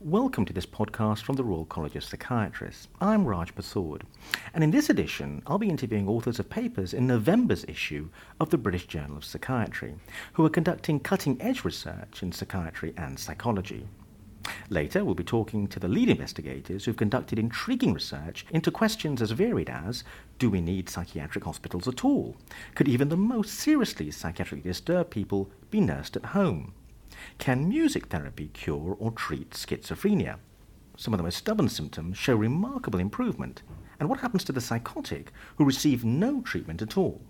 Welcome to this podcast from the Royal College of Psychiatrists. I'm Raj Persaud, and in this edition, I'll be interviewing authors of papers in November's issue of the British Journal of Psychiatry, who are conducting cutting edge research in psychiatry and psychology. Later, we'll be talking to the lead investigators who've conducted intriguing research into questions as varied as do we need psychiatric hospitals at all? Could even the most seriously psychiatrically disturbed people be nursed at home? Can music therapy cure or treat schizophrenia? Some of the most stubborn symptoms show remarkable improvement. And what happens to the psychotic who receive no treatment at all?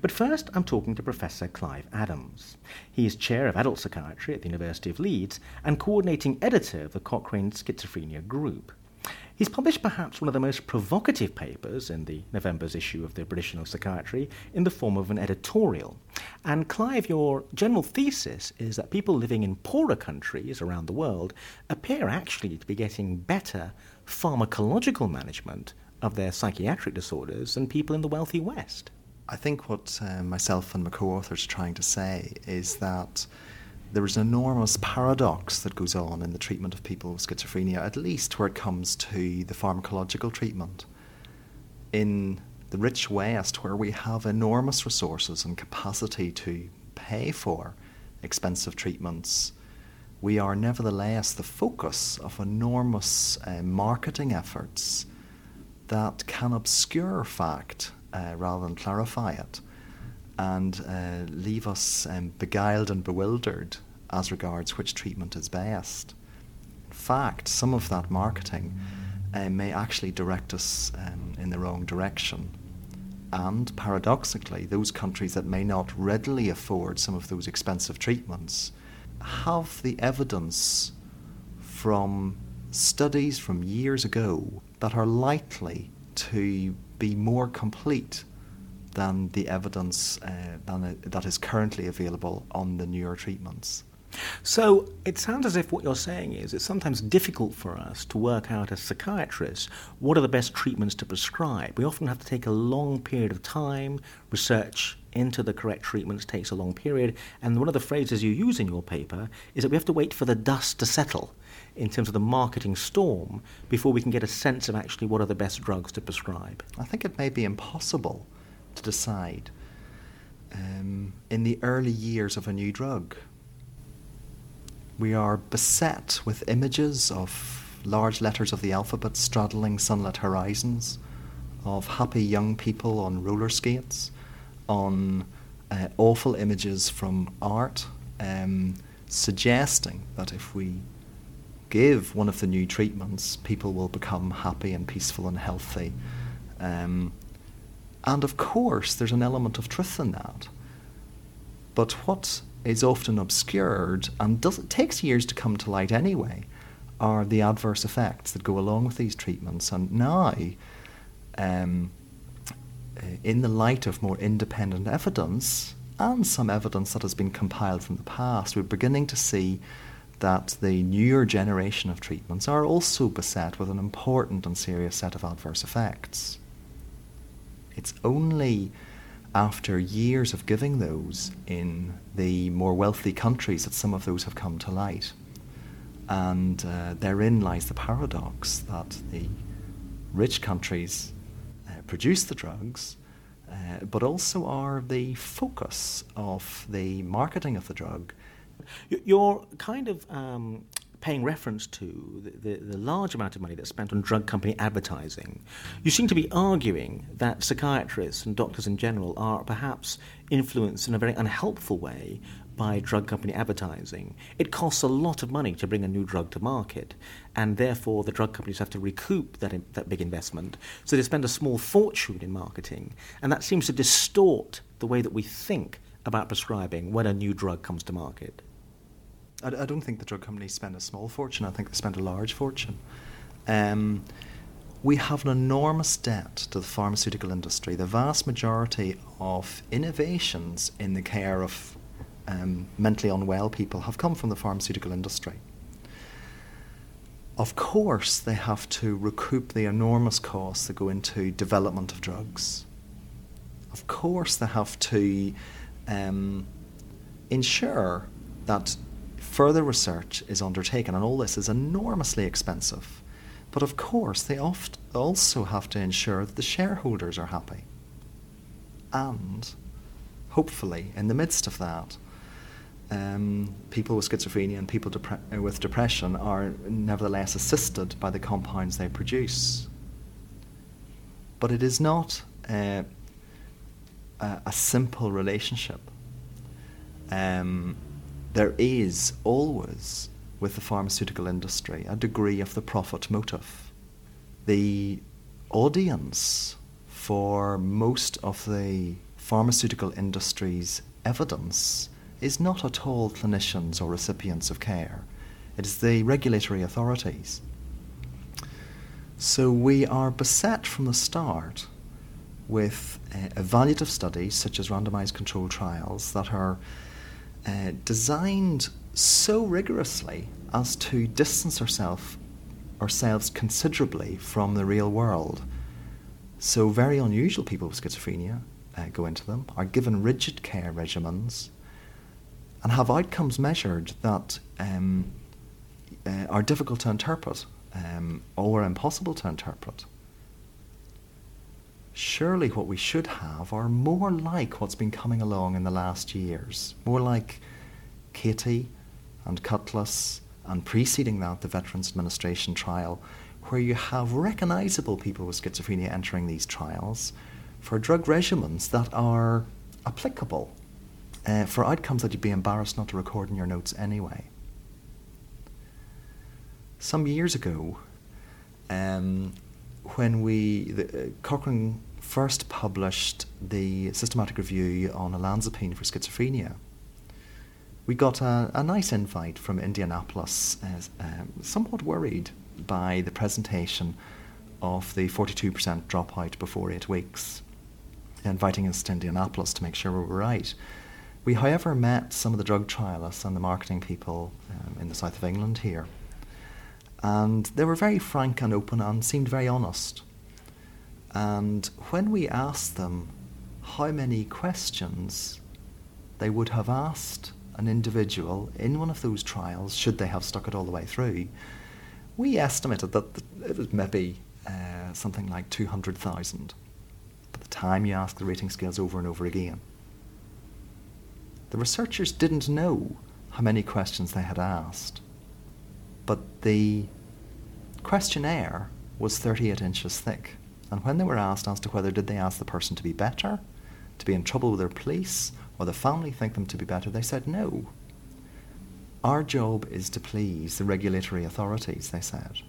But first, I'm talking to Professor Clive Adams. He is Chair of Adult Psychiatry at the University of Leeds and coordinating editor of the Cochrane Schizophrenia Group. He's published perhaps one of the most provocative papers in the November's issue of the British Journal of Psychiatry in the form of an editorial. And Clive, your general thesis is that people living in poorer countries around the world appear actually to be getting better pharmacological management of their psychiatric disorders than people in the wealthy West. I think what uh, myself and my co authors are trying to say is that there is an enormous paradox that goes on in the treatment of people with schizophrenia, at least where it comes to the pharmacological treatment. In the rich West, where we have enormous resources and capacity to pay for expensive treatments, we are nevertheless the focus of enormous uh, marketing efforts that can obscure fact uh, rather than clarify it and uh, leave us um, beguiled and bewildered as regards which treatment is best. In fact, some of that marketing uh, may actually direct us um, in the wrong direction. And paradoxically, those countries that may not readily afford some of those expensive treatments have the evidence from studies from years ago that are likely to be more complete than the evidence uh, than, uh, that is currently available on the newer treatments. So it sounds as if what you're saying is it's sometimes difficult for us to work out as psychiatrists what are the best treatments to prescribe. We often have to take a long period of time, research into the correct treatments takes a long period, and one of the phrases you use in your paper is that we have to wait for the dust to settle in terms of the marketing storm before we can get a sense of actually what are the best drugs to prescribe. I think it may be impossible to decide um, in the early years of a new drug. We are beset with images of large letters of the alphabet straddling sunlit horizons, of happy young people on roller skates, on uh, awful images from art, um, suggesting that if we give one of the new treatments, people will become happy and peaceful and healthy. Um, and of course, there's an element of truth in that. But what is often obscured and does, takes years to come to light anyway are the adverse effects that go along with these treatments. And now, um, in the light of more independent evidence and some evidence that has been compiled from the past, we're beginning to see that the newer generation of treatments are also beset with an important and serious set of adverse effects. It's only after years of giving those in the more wealthy countries that some of those have come to light. And uh, therein lies the paradox that the rich countries uh, produce the drugs, uh, but also are the focus of the marketing of the drug. You're kind of um, paying reference to the, the, the, large amount of money that's spent on drug company advertising, you seem to be arguing that psychiatrists and doctors in general are perhaps influenced in a very unhelpful way by drug company advertising. It costs a lot of money to bring a new drug to market, and therefore the drug companies have to recoup that, that big investment. So they spend a small fortune in marketing, and that seems to distort the way that we think about prescribing when a new drug comes to market. I, I, don't think the drug companies spend a small fortune. I think they spend a large fortune. Um, we have an enormous debt to the pharmaceutical industry. The vast majority of innovations in the care of um, mentally unwell people have come from the pharmaceutical industry. Of course, they have to recoup the enormous costs that go into development of drugs. Of course, they have to um, ensure that further research is undertaken, and all this is enormously expensive. But of course, they oft also have to ensure that the shareholders are happy. And hopefully, in the midst of that, um, people with schizophrenia and people depre- uh, with depression are nevertheless assisted by the compounds they produce. But it is not uh, a, a, simple relationship. Um, there is always, with the pharmaceutical industry, a degree of the profit motive. The audience for most of the pharmaceutical industry's evidence is not at all clinicians or recipients of care. It is the regulatory authorities. So we are beset from the start with uh, evaluative studies such as randomized controlled trials that are uh, designed so rigorously as to distance ourself, ourselves considerably from the real world. So, very unusual people with schizophrenia uh, go into them, are given rigid care regimens, and have outcomes measured that um, uh, are difficult to interpret um, or impossible to interpret. Surely, what we should have are more like what's been coming along in the last years, more like CATIE and CUtLASS, and preceding that, the Veterans Administration trial, where you have recognizable people with schizophrenia entering these trials for drug regimens that are applicable uh, for outcomes that you'd be embarrassed not to record in your notes anyway. Some years ago, um, when we the, uh, Cochrane first published the systematic review on olanzapine for schizophrenia, we got a, a nice invite from Indianapolis, uh, um, somewhat worried by the presentation of the 42% dropout before eight weeks, inviting us to Indianapolis to make sure we were right. We, however, met some of the drug trialists and the marketing people um, in the south of England here, and they were very frank and open and seemed very honest. And when we asked them how many questions they would have asked an individual in one of those trials, should they have stuck it all the way through, we estimated that it was maybe uh, something like 200,000 by the time you ask the rating scales over and over again. The researchers didn't know how many questions they had asked, but the questionnaire was 38 inches thick. And when they were asked as to whether did they ask the person to be better, to be in trouble with their police, or the family think them to be better, they said no. Our job is to please the regulatory authorities, they said.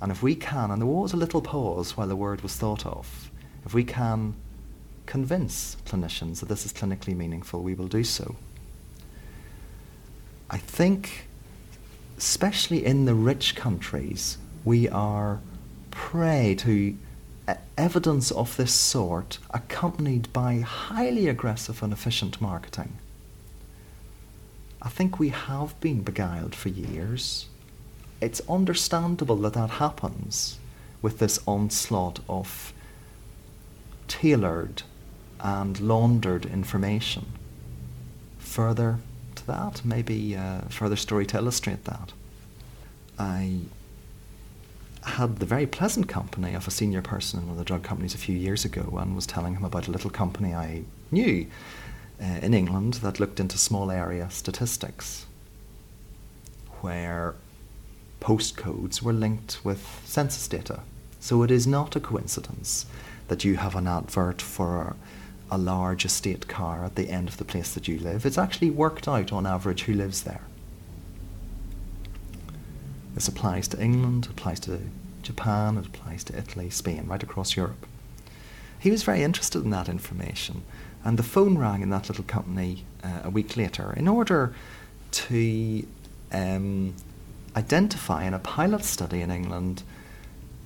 And if we can, and there was a little pause while the word was thought of, if we can convince clinicians that this is clinically meaningful, we will do so. I think, especially in the rich countries, we are prey to evidence of this sort accompanied by highly aggressive and efficient marketing. I think we have been beguiled for years. It's understandable that that happens with this onslaught of tailored and laundered information. Further to that, maybe uh, further story to illustrate that. I had the very pleasant company of a senior person in one of the drug companies a few years ago and was telling him about a little company I knew uh, in England that looked into small area statistics where postcodes were linked with census data. So it is not a coincidence that you have an advert for a large estate car at the end of the place that you live. It's actually worked out on average who lives there. This applies to England, applies to Japan, it applies to Italy, Spain, right across Europe. He was very interested in that information, and the phone rang in that little company uh, a week later in order to um, identify in a pilot study in England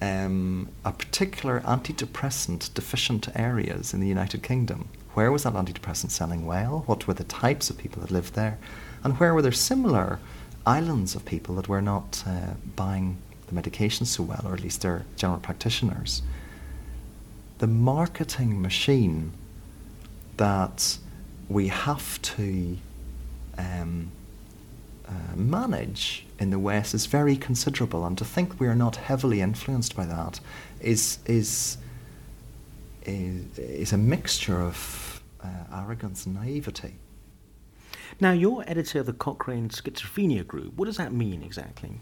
um, a particular antidepressant deficient areas in the United Kingdom. Where was that antidepressant selling well? What were the types of people that lived there? And where were there similar islands of people that were not uh, buying the medication so well, or at least their general practitioners. The marketing machine that we have to um, uh, manage in the West is very considerable, and to think we are not heavily influenced by that is is is, is a mixture of uh, arrogance and naivety. Now, you're editor of the Cochrane Schizophrenia Group. What does that mean exactly?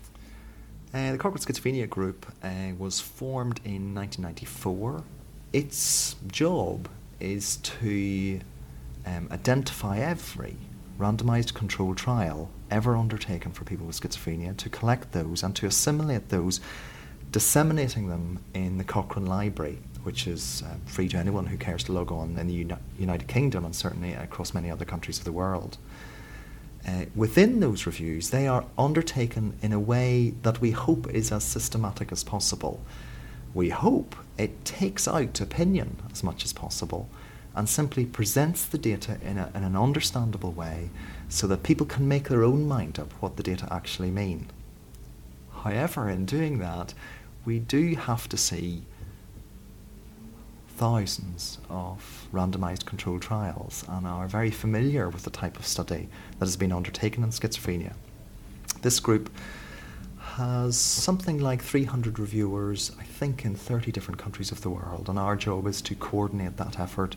Uh, the Cochrane Schizophrenia Group uh, was formed in 1994. Its job is to um, identify every randomized controlled trial ever undertaken for people with schizophrenia, to collect those and to assimilate those, disseminating them in the Cochrane Library, which is uh, free to anyone who cares to log on in the Uni- United Kingdom and certainly across many other countries of the world. Uh, within those reviews, they are undertaken in a way that we hope is as systematic as possible. We hope it takes out opinion as much as possible and simply presents the data in, a, in an understandable way so that people can make their own mind up what the data actually mean. However, in doing that, we do have to see thousands of randomized controlled trials and are very familiar with the type of study that has been undertaken in schizophrenia. This group has something like 300 reviewers, I think, in 30 different countries of the world, and our job is to coordinate that effort,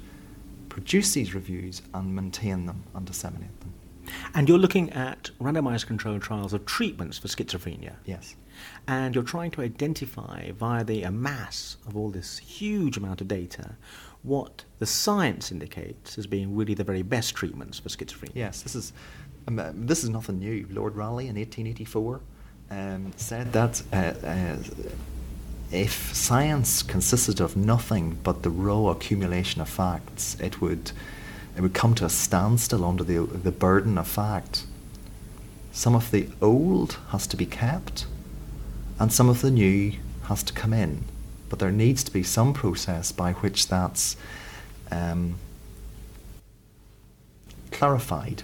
produce these reviews, and maintain them and disseminate them. And you're looking at randomized controlled trials of treatments for schizophrenia. Yes. And you're trying to identify via the amass of all this huge amount of data what the science indicates as being really the very best treatments for schizophrenia. Yes, this is um, uh, this is nothing new. Lord Rayleigh in 1884 um, said that uh, uh, if science consisted of nothing but the raw accumulation of facts, it would it would come to a standstill under the the burden of fact. Some of the old has to be kept, and some of the new has to come in. But there needs to be some process by which that's um, clarified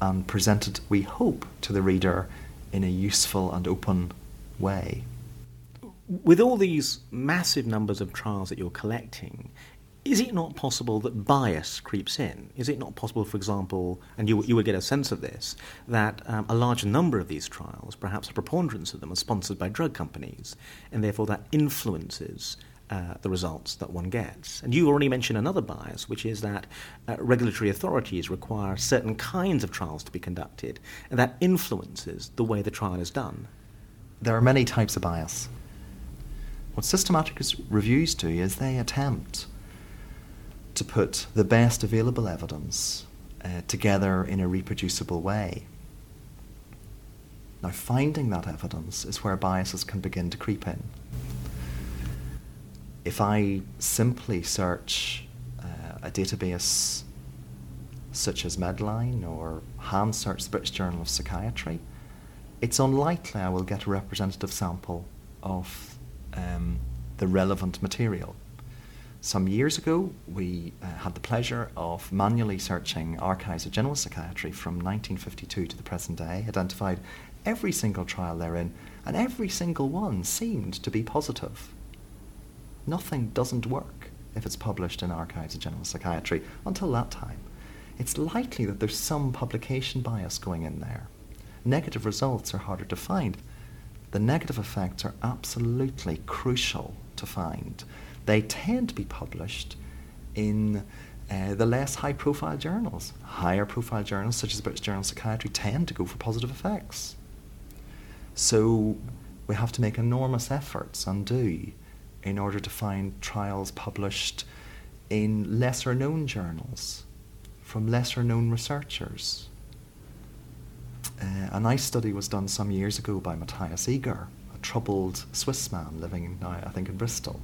and presented, we hope, to the reader in a useful and open way. With all these massive numbers of trials that you're collecting, is it not possible that bias creeps in? Is it not possible, for example, and you, you would get a sense of this, that um, a large number of these trials, perhaps a preponderance of them, are sponsored by drug companies, and therefore that influences uh, the results that one gets. And you already mentioned another bias, which is that uh, regulatory authorities require certain kinds of trials to be conducted, and that influences the way the trial is done. There are many types of bias. What systematic reviews do is they attempt to put the best available evidence uh, together in a reproducible way. Now, finding that evidence is where biases can begin to creep in if I simply search uh, a database such as Medline or hand search the British Journal of Psychiatry, it's unlikely I will get a representative sample of um, the relevant material. Some years ago, we uh, had the pleasure of manually searching archives of general psychiatry from 1952 to the present day, identified every single trial therein, and every single one seemed to be positive nothing doesn't work if it's published in Archives of General Psychiatry until that time. It's likely that there's some publication bias going in there. Negative results are harder to find. The negative effects are absolutely crucial to find. They tend to be published in uh, the less high profile journals. Higher profile journals, such as the British Journal of Psychiatry, tend to go for positive effects. So we have to make enormous efforts and do in order to find trials published in lesser known journals from lesser known researchers. Uh, a nice study was done some years ago by Matthias Egger, a troubled Swiss man living now, I think, in Bristol,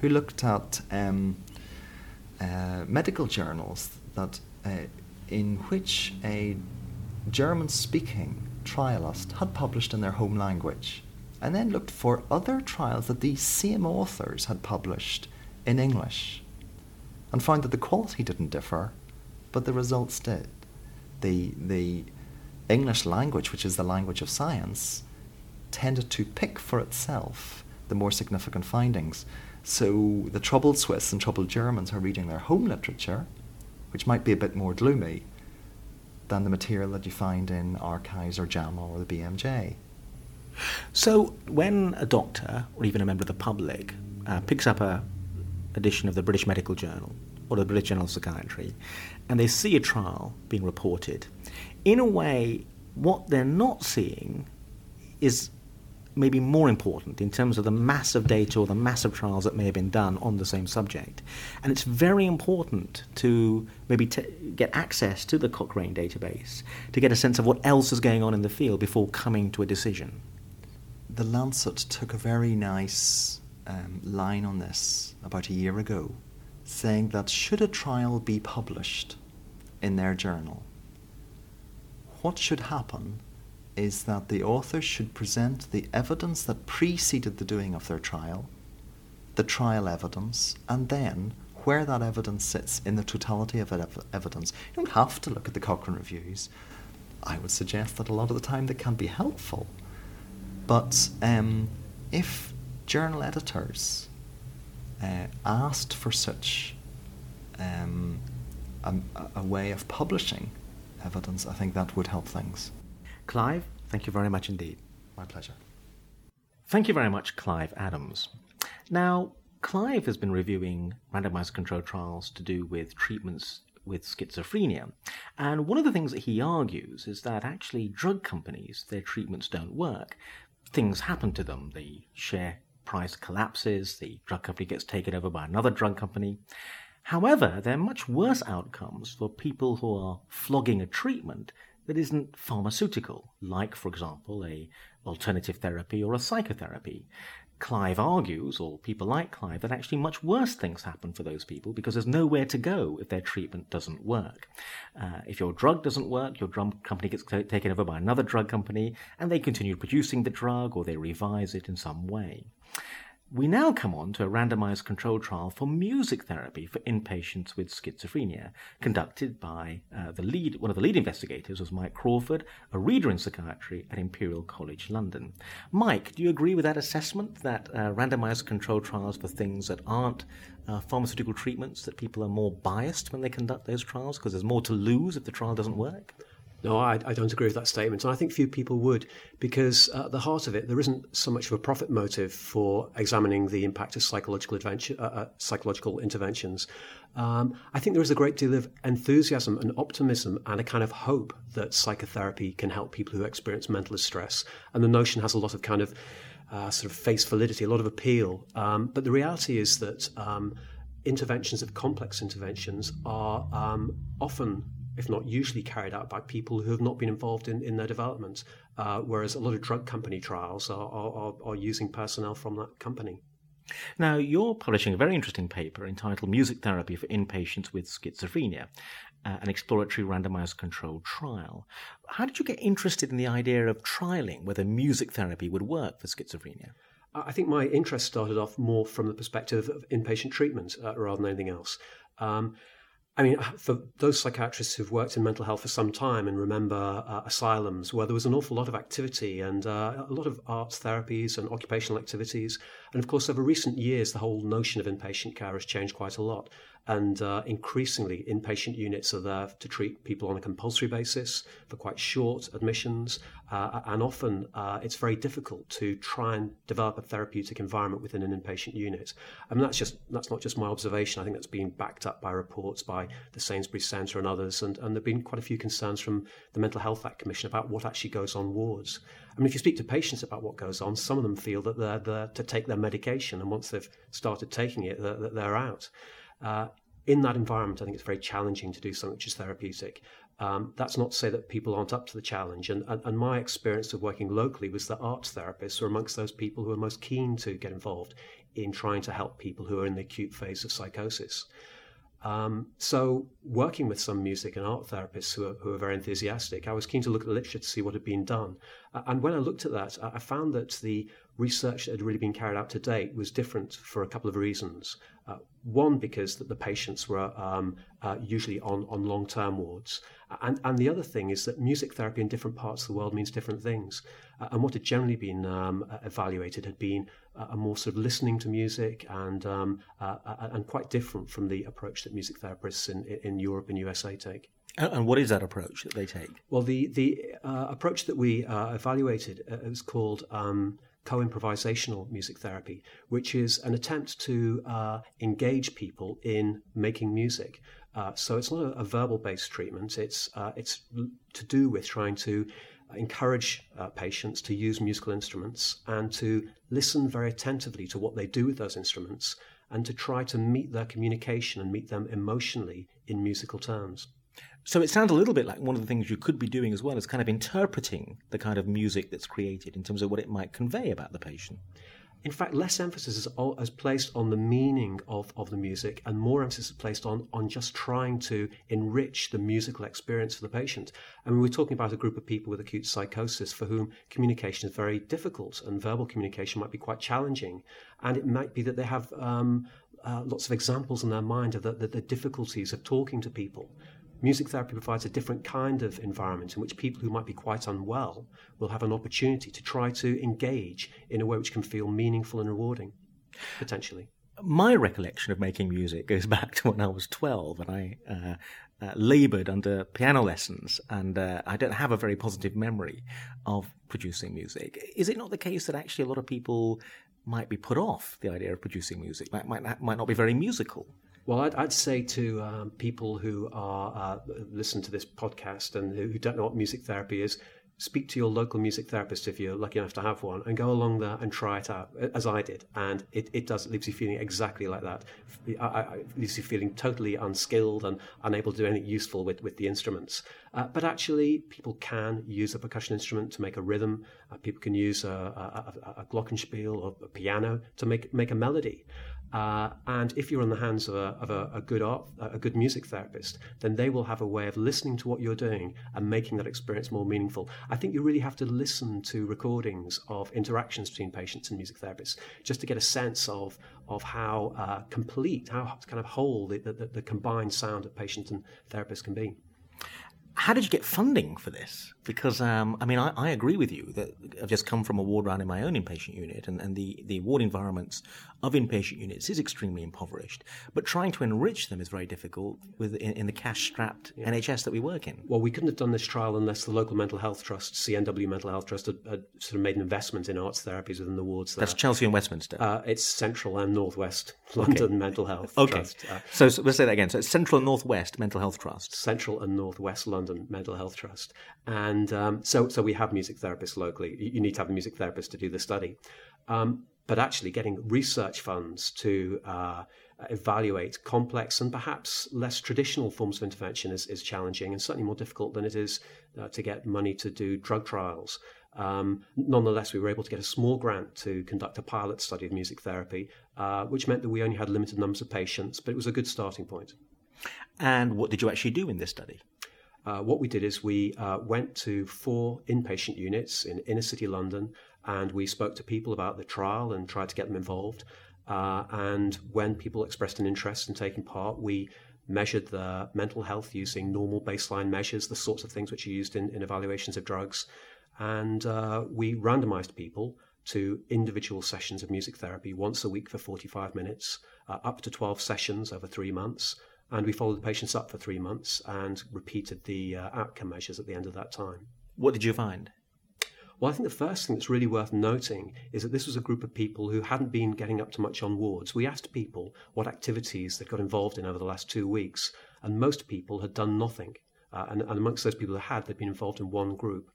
who looked at um, uh, medical journals that uh, in which a German speaking trialist had published in their home language and then looked for other trials that these same authors had published in English and found that the quality didn't differ, but the results did. The, the English language, which is the language of science, tended to pick for itself the more significant findings. So the troubled Swiss and troubled Germans are reading their home literature, which might be a bit more gloomy, than the material that you find in archives or JAMA or the BMJ. So, when a doctor or even a member of the public uh, picks up a edition of the British Medical Journal or the British Journal of Psychiatry and they see a trial being reported, in a way, what they're not seeing is maybe more important in terms of the massive data or the massive trials that may have been done on the same subject. And it's very important to maybe t- get access to the Cochrane database to get a sense of what else is going on in the field before coming to a decision. The Lancet took a very nice um, line on this about a year ago, saying that should a trial be published in their journal, what should happen is that the authors should present the evidence that preceded the doing of their trial, the trial evidence, and then where that evidence sits in the totality of ev- evidence. You don't have to look at the Cochrane reviews. I would suggest that a lot of the time they can be helpful. But um, if journal editors uh, asked for such um, a, a way of publishing evidence, I think that would help things. Clive, thank you very much indeed. My pleasure. Thank you very much, Clive Adams. Now, Clive has been reviewing randomized controlled trials to do with treatments with schizophrenia. And one of the things that he argues is that actually drug companies, their treatments don't work. Things happen to them. The share price collapses, the drug company gets taken over by another drug company. However, there are much worse outcomes for people who are flogging a treatment that isn't pharmaceutical, like, for example, a alternative therapy or a psychotherapy. Clive argues, or people like Clive, that actually much worse things happen for those people because there's nowhere to go if their treatment doesn't work. Uh, if your drug doesn't work, your drug company gets t- taken over by another drug company, and they continue producing the drug or they revise it in some way. We now come on to a randomized controlled trial for music therapy for inpatients with schizophrenia, conducted by uh, the lead, one of the lead investigators was Mike Crawford, a reader in psychiatry at Imperial College London. Mike, do you agree with that assessment that uh, randomized controlled trials for things that aren't uh, pharmaceutical treatments, that people are more biased when they conduct those trials because there's more to lose if the trial doesn't work? No, I, I, don't agree with that statement. And I think few people would, because at the heart of it, there isn't so much of a profit motive for examining the impact of psychological, uh, uh, psychological interventions. Um, I think there is a great deal of enthusiasm and optimism and a kind of hope that psychotherapy can help people who experience mental distress. And the notion has a lot of kind of uh, sort of face validity, a lot of appeal. Um, but the reality is that um, interventions of complex interventions are um, often if not usually carried out by people who have not been involved in, in their development, uh, whereas a lot of drug company trials are, are, are using personnel from that company. Now, you're publishing a very interesting paper entitled Music Therapy for Inpatients with Schizophrenia, uh, an exploratory randomized controlled trial. How did you get interested in the idea of trialing whether music therapy would work for schizophrenia? I think my interest started off more from the perspective of inpatient treatment uh, rather than anything else. Um, I mean, for those psychiatrists who've worked in mental health for some time and remember uh, asylums where there was an awful lot of activity and uh, a lot of arts therapies and occupational activities. And of course, over recent years, the whole notion of inpatient care has changed quite a lot. And uh, increasingly, inpatient units are there to treat people on a compulsory basis for quite short admissions. Uh, and often uh, it's very difficult to try and develop a therapeutic environment within an inpatient unit. I mean, that's just that's not just my observation. I think that's been backed up by reports by the Sainsbury's Centre and others. And, and there have been quite a few concerns from the Mental Health Act Commission about what actually goes on wards. I mean, if you speak to patients about what goes on, some of them feel that they're there to take their medication, and once they've started taking it, they're, they're out. Uh, in that environment, I think it's very challenging to do something which is therapeutic. Um, that's not to say that people aren't up to the challenge. And, and, and, my experience of working locally was that arts therapists are amongst those people who are most keen to get involved in trying to help people who are in the acute phase of psychosis. Um, so, working with some music and art therapists who are, who are very enthusiastic, I was keen to look at the literature to see what had been done. And when I looked at that, I found that the research that had really been carried out to date was different for a couple of reasons. Uh, one, because that the patients were um, uh, usually on, on long term wards. And, and the other thing is that music therapy in different parts of the world means different things. Uh, and what had generally been um, evaluated had been a more sort of listening to music and, um, uh, and quite different from the approach that music therapists in, in Europe and USA take. And what is that approach that they take? Well, the the uh, approach that we uh, evaluated uh, is called um, co-improvisational music therapy, which is an attempt to uh, engage people in making music. Uh, so it's not a, a verbal-based treatment. It's uh, it's to do with trying to encourage patients to use musical instruments and to listen very attentively to what they do with those instruments and to try to meet their communication and meet them emotionally in musical terms. So it sounds a little bit like one of the things you could be doing as well is kind of interpreting the kind of music that's created in terms of what it might convey about the patient. In fact, less emphasis is, is placed on the meaning of, of the music and more emphasis is placed on, on just trying to enrich the musical experience for the patient. I mean, we're talking about a group of people with acute psychosis for whom communication is very difficult and verbal communication might be quite challenging. And it might be that they have um, uh, lots of examples in their mind of the, the, the difficulties of talking to people music therapy provides a different kind of environment in which people who might be quite unwell will have an opportunity to try to engage in a way which can feel meaningful and rewarding, potentially. My recollection of making music goes back to when I was 12 and I uh, uh, labored under piano lessons, and uh, I don't have a very positive memory of producing music. Is it not the case that actually a lot of people might be put off the idea of producing music, might, might, might not be very musical? Well, I'd, I'd say to um, people who are uh, listen to this podcast and who, don't know what music therapy is, speak to your local music therapist if you're lucky enough to have one and go along there and try it out as I did. And it, it does it leaves you feeling exactly like that. I, I, it leaves you feeling totally unskilled and unable to do anything useful with, with the instruments. Uh, but actually people can use a percussion instrument to make a rhythm. Uh, people can use a, a, a, glockenspiel or a piano to make make a melody uh, and if you're in the hands of, a, of a, a, good art, a good music therapist, then they will have a way of listening to what you're doing and making that experience more meaningful. I think you really have to listen to recordings of interactions between patients and music therapists just to get a sense of of how uh, complete, how kind of whole the, the, the combined sound of patient and therapist can be. How did you get funding for this? Because, um, I mean, I, I, agree with you that I've just come from a ward round in my own inpatient unit, and, and the, the ward environments of inpatient units is extremely impoverished. But trying to enrich them is very difficult with in, in the cash strapped yeah. NHS that we work in. Well, we couldn't have done this trial unless the local mental health trust, CNW Mental Health Trust, had, had sort of made an investment in arts therapies within the wards. There. That's Chelsea and Westminster. Uh, it's Central and Northwest London okay. Mental Health okay. Trust. Uh, so, so let's say that again. So it's Central and Northwest Mental Health Trust. Central and Northwest London Mental Health Trust. And um, so, so we have music therapists locally. You need to have a music therapist to do the study. Um, but actually getting research funds to uh, evaluate complex and perhaps less traditional forms of intervention is, is challenging and certainly more difficult than it is uh, to get money to do drug trials. Um, nonetheless, we were able to get a small grant to conduct a pilot study of music therapy, uh, which meant that we only had limited numbers of patients, but it was a good starting point. And what did you actually do in this study? Uh, what we did is we uh, went to four inpatient units in inner city London and we spoke to people about the trial and tried to get them involved. Uh, and when people expressed an interest in taking part, we measured their mental health using normal baseline measures, the sorts of things which are used in, in evaluations of drugs. And uh, we randomized people to individual sessions of music therapy once a week for 45 minutes, uh, up to 12 sessions over three months. And we followed the patients up for three months and repeated the uh, outcome measures at the end of that time. What did you find? Well, I think the first thing that's really worth noting is that this was a group of people who hadn't been getting up to much on wards. We asked people what activities they'd got involved in over the last two weeks, and most people had done nothing. Uh, and, and amongst those people who had, they'd been involved in one group.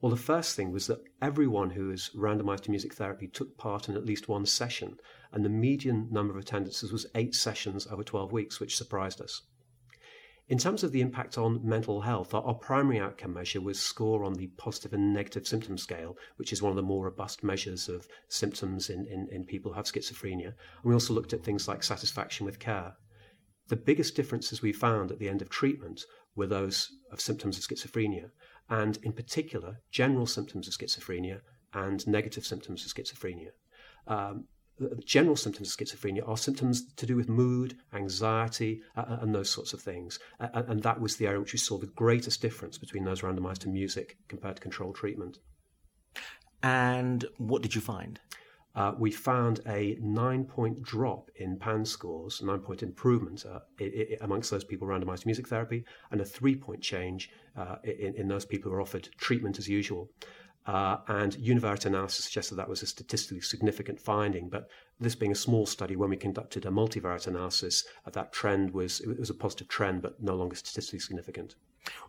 Well, the first thing was that everyone who was randomized to music therapy took part in at least one session, and the median number of attendances was eight sessions over 12 weeks, which surprised us. In terms of the impact on mental health, our, primary outcome measure was score on the positive and negative symptom scale, which is one of the more robust measures of symptoms in, in, in people who have schizophrenia. And we also looked at things like satisfaction with care. The biggest differences we found at the end of treatment were those of symptoms of schizophrenia, and in particular, general symptoms of schizophrenia and negative symptoms of schizophrenia. Um, general symptoms of schizophrenia are symptoms to do with mood, anxiety, uh, uh and those sorts of things. Uh, and that was the area which we saw the greatest difference between those randomized to music compared to control treatment. And what did you find? Uh, we found a nine point drop in PANSS scores, nine point improvement uh, amongst those people randomized to music therapy, and a three point change uh, in, in, those people who were offered treatment as usual. Uh, and univariate analysis suggested that was a statistically significant finding. But this being a small study, when we conducted a multivariate analysis, uh, that trend was it was a positive trend, but no longer statistically significant.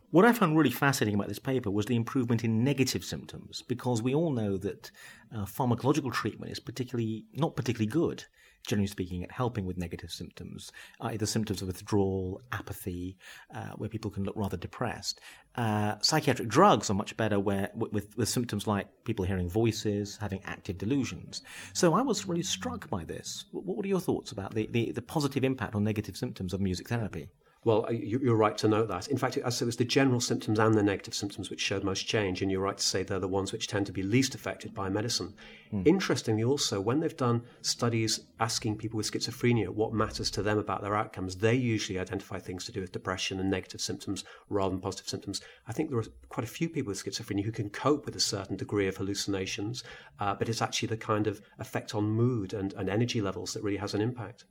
What I found really fascinating about this paper was the improvement in negative symptoms, because we all know that uh, pharmacological treatment is particularly not particularly good generally speaking, at helping with negative symptoms, either symptoms of withdrawal, apathy, uh, where people can look rather depressed. Uh, psychiatric drugs are much better where, with, with symptoms like people hearing voices, having active delusions. So I was really struck by this. What are your thoughts about the, the, the positive impact on negative symptoms of music therapy? Well, you're right to note that. In fact, it was the general symptoms and the negative symptoms which showed most change, and you're right to say they're the ones which tend to be least affected by medicine. Mm. Interestingly, also, when they've done studies asking people with schizophrenia what matters to them about their outcomes, they usually identify things to do with depression and negative symptoms rather than positive symptoms. I think there are quite a few people with schizophrenia who can cope with a certain degree of hallucinations, uh, but it's actually the kind of effect on mood and, and energy levels that really has an impact.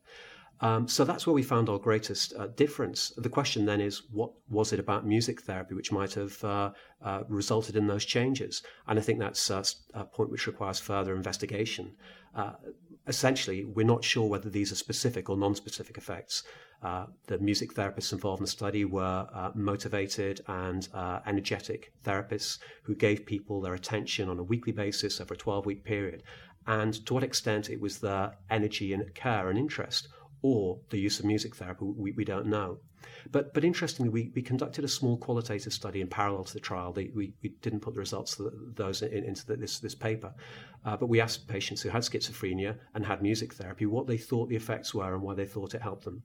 Um, so that's where we found our greatest uh, difference. The question then is, what was it about music therapy which might have uh, uh, resulted in those changes? And I think that's uh, a point which requires further investigation. Uh, essentially, we're not sure whether these are specific or non-specific effects. Uh, the music therapists involved in the study were motivated and energetic therapists who gave people their attention on a weekly basis over a 12-week period. And to what extent it was their energy and care and interest or the use of music therapy, we, we don't know. But, but interestingly, we, we conducted a small qualitative study in parallel to the trial. The, we, we didn't put the results of those in, into the, this, this paper. Uh, but we asked patients who had schizophrenia and had music therapy what they thought the effects were and why they thought it helped them.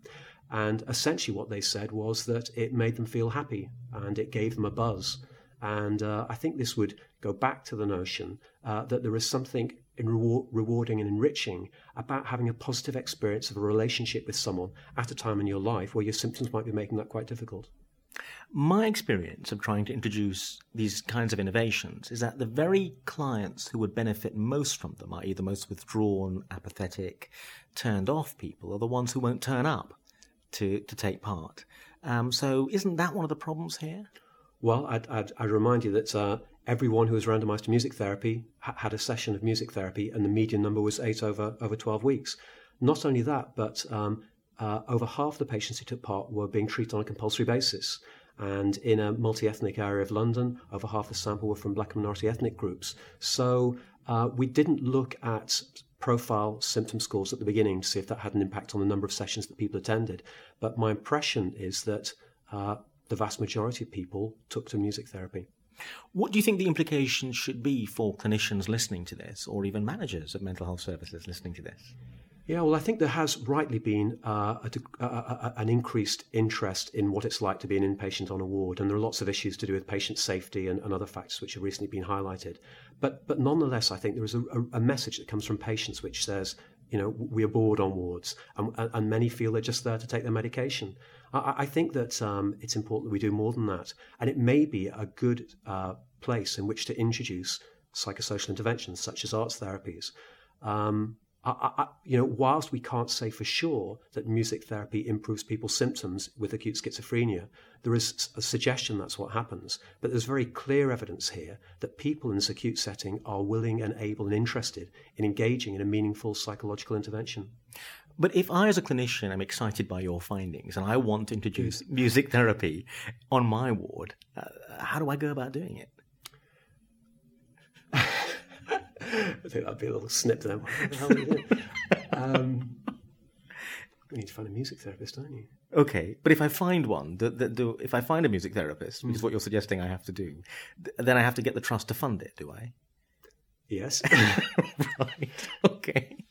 And essentially, what they said was that it made them feel happy and it gave them a buzz. And uh, I think this would go back to the notion uh, that there is something in reward, rewarding and enriching about having a positive experience of a relationship with someone at a time in your life where your symptoms might be making that quite difficult. My experience of trying to introduce these kinds of innovations is that the very clients who would benefit most from them, i.e., the most withdrawn, apathetic, turned off people, are the ones who won't turn up to, to take part. Um, so, isn't that one of the problems here? Well, I'd, I'd, I'd remind you that uh, everyone who was randomized to music therapy ha- had a session of music therapy, and the median number was eight over, over 12 weeks. Not only that, but um, uh, over half the patients who took part were being treated on a compulsory basis. And in a multi ethnic area of London, over half the sample were from black and minority ethnic groups. So uh, we didn't look at profile symptom scores at the beginning to see if that had an impact on the number of sessions that people attended. But my impression is that uh, the vast majority of people took to music therapy. What do you think the implications should be for clinicians listening to this, or even managers of mental health services listening to this? Yeah, well, I think there has rightly been uh, a, a, a, uh, uh, uh, an increased interest in what it's like to be an inpatient on a ward, and there are lots of issues to do with patient safety and, and other factors which have recently been highlighted. But, but nonetheless, I think there is a, message that comes from patients which says, you know, we are bored on wards, and, and many feel they're just there to take their medication. I, I think that um, it's important that we do more than that. And it may be a good uh, place in which to introduce psychosocial interventions such as arts therapies. Um, I, I, you know, whilst we can't say for sure that music therapy improves people's symptoms with acute schizophrenia, there is a suggestion that's what happens. But there's very clear evidence here that people in this acute setting are willing and able and interested in engaging in a meaningful psychological intervention. But if I, as a clinician, am excited by your findings and I want to introduce music therapy on my ward, uh, how do I go about doing it? I think that'd be a little snip there. What the hell are you doing? um, you need to find a music therapist, don't you? Okay, but if I find one, the, the, the, if I find a music therapist, which is what you're suggesting I have to do, then I have to get the trust to fund it, do I? Yes. right. Okay.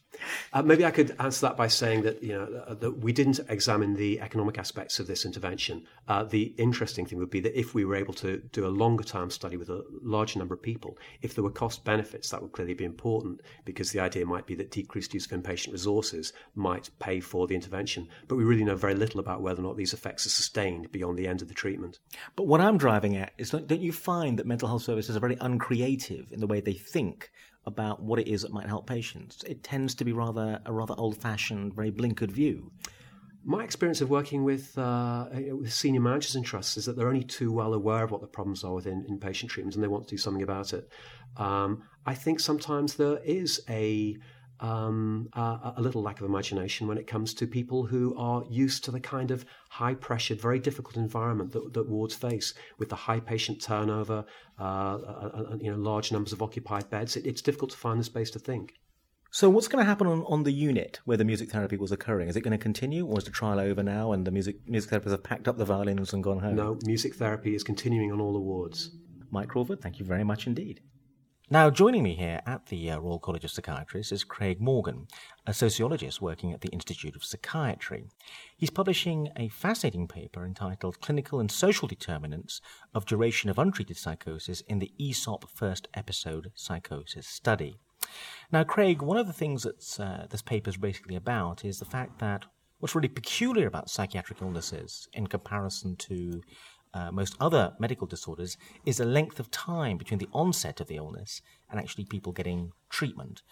Uh, maybe I could answer that by saying that you know uh, that we didn't examine the economic aspects of this intervention. Uh, the interesting thing would be that if we were able to do a longer term study with a larger number of people, if there were cost benefits, that would clearly be important because the idea might be that decreased use of inpatient resources might pay for the intervention. But we really know very little about whether or not these effects are sustained beyond the end of the treatment. But what I'm driving at is don't you find that mental health services are very uncreative in the way they think about what it is that might help patients. It tends to be rather a rather old-fashioned, very blinkered view. My experience of working with, uh, with senior managers in trusts is that they're only too well aware of what the problems are within inpatient treatments and they want to do something about it. Um, I think sometimes there is a um, a, a, little lack of imagination when it comes to people who are used to the kind of high pressured, very difficult environment that, that wards face with the high patient turnover, uh, you know, large numbers of occupied beds. It, it's difficult to find the space to think. So, what's going to happen on, on the unit where the music therapy was occurring? Is it going to continue, or is the trial over now and the music music therapists have packed up the violins and gone home? No, music therapy is continuing on all the wards. Mike Crawford, thank you very much indeed. Now, joining me here at the uh, Royal College of Psychiatrists is Craig Morgan, a sociologist working at the Institute of Psychiatry. He's publishing a fascinating paper entitled Clinical and Social Determinants of Duration of Untreated Psychosis in the AESOP First Episode Psychosis Study. Now, Craig, one of the things that uh, this paper is basically about is the fact that what's really peculiar about psychiatric illnesses in comparison to uh, most other medical disorders is the length of time between the onset of the illness and actually people getting treatment.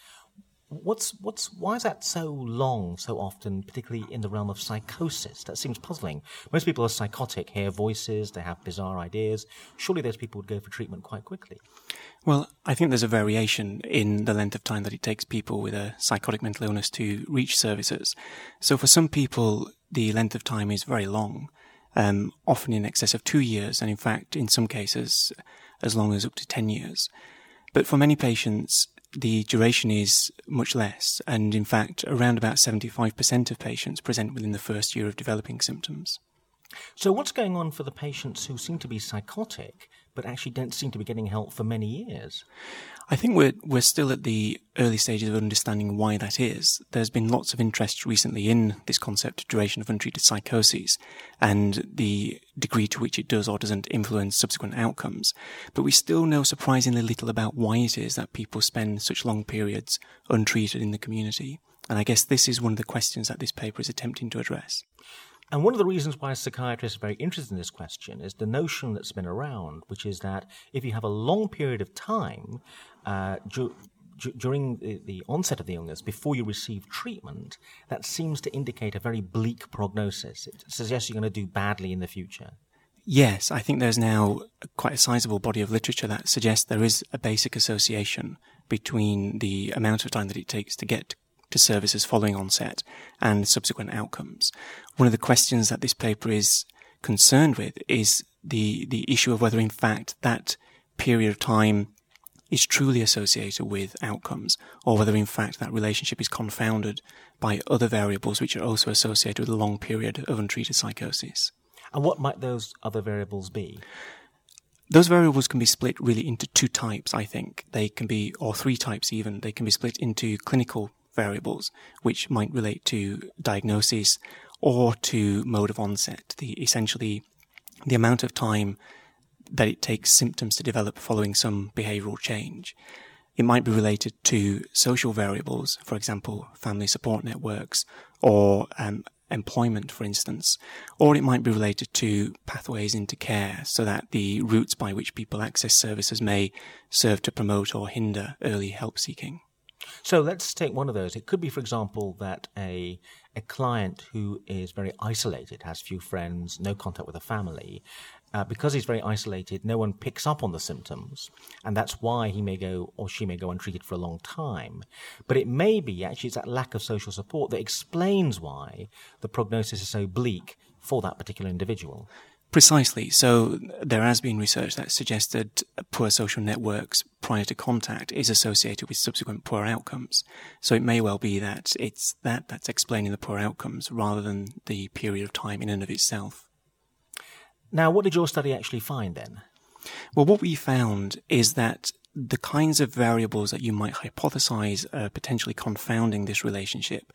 What's what's why is that so long so often, particularly in the realm of psychosis? That seems puzzling. Most people are psychotic, hear voices, they have bizarre ideas. Surely those people would go for treatment quite quickly. Well, I think there's a variation in the length of time that it takes people with a psychotic mental illness to reach services. So for some people, the length of time is very long um, often in excess of two years, and in fact, in some cases, as long as up to 10 years. But for many patients, the duration is much less, and in fact, around about 75% of patients present within the first year of developing symptoms. So, what's going on for the patients who seem to be psychotic but actually don't seem to be getting help for many years? I think we're we're still at the early stages of understanding why that is. There's been lots of interest recently in this concept of duration of untreated psychoses and the degree to which it does or doesn't influence subsequent outcomes. But we still know surprisingly little about why it is that people spend such long periods untreated in the community. And I guess this is one of the questions that this paper is attempting to address. And one of the reasons why psychiatrists are very interested in this question is the notion that's been around, which is that if you have a long period of time uh, du- du- during the, the, onset of the illness, before you receive treatment, that seems to indicate a very bleak prognosis. It suggests you're going to do badly in the future. Yes, I think there's now quite a sizable body of literature that suggests there is a basic association between the amount of time that it takes to get to services following onset and subsequent outcomes. One of the questions that this paper is concerned with is the, the issue of whether in fact that period of time is truly associated with outcomes or whether in fact that relationship is confounded by other variables which are also associated with a long period of untreated psychosis. And what might those other variables be? Those variables can be split really into two types, I think. They can be, or three types even. They can be split into clinical variables, which might relate to diagnosis or to mode of onset, the essentially the amount of time that it takes symptoms to develop following some behavioral change. It might be related to social variables, for example, family support networks or um, employment, for instance, or it might be related to pathways into care so that the routes by which people access services may serve to promote or hinder early help seeking. So let's take one of those. It could be, for example, that a a client who is very isolated, has few friends, no contact with a family, uh, because he's very isolated, no one picks up on the symptoms, and that's why he may go or she may go untreated for a long time. But it may be actually it's that lack of social support that explains why the prognosis is so bleak for that particular individual. Precisely. So there has been research that suggested poor social networks prior to contact is associated with subsequent poor outcomes. So it may well be that it's that that's explaining the poor outcomes rather than the period of time in and of itself. Now, what did your study actually find then? Well, what we found is that the kinds of variables that you might hypothesize are potentially confounding this relationship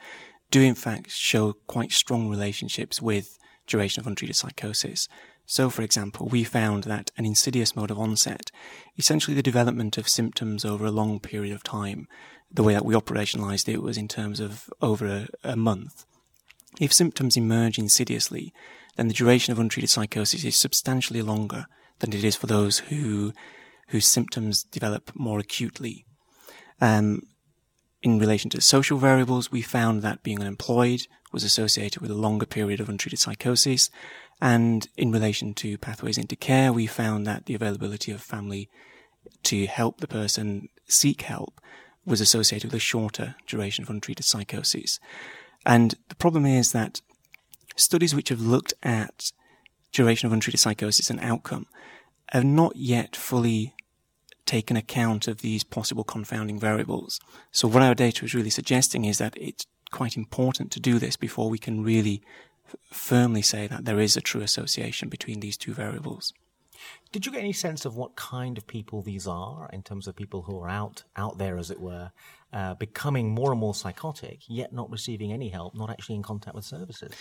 do in fact show quite strong relationships with duration of untreated psychosis. So, for example, we found that an insidious mode of onset, essentially the development of symptoms over a long period of time, the way that we operationalized it was in terms of over a, a month. If symptoms emerge insidiously, then the duration of untreated psychosis is substantially longer than it is for those who whose symptoms develop more acutely. Um, in relation to social variables, we found that being unemployed was associated with a longer period of untreated psychosis. And in relation to pathways into care, we found that the availability of family to help the person seek help was associated with a shorter duration of untreated psychosis. And the problem is that studies which have looked at duration of untreated psychosis and outcome have not yet fully taken account of these possible confounding variables. So what our data is really suggesting is that it's quite important to do this before we can really f- firmly say that there is a true association between these two variables. Did you get any sense of what kind of people these are in terms of people who are out out there, as it were, uh, becoming more and more psychotic, yet not receiving any help, not actually in contact with services?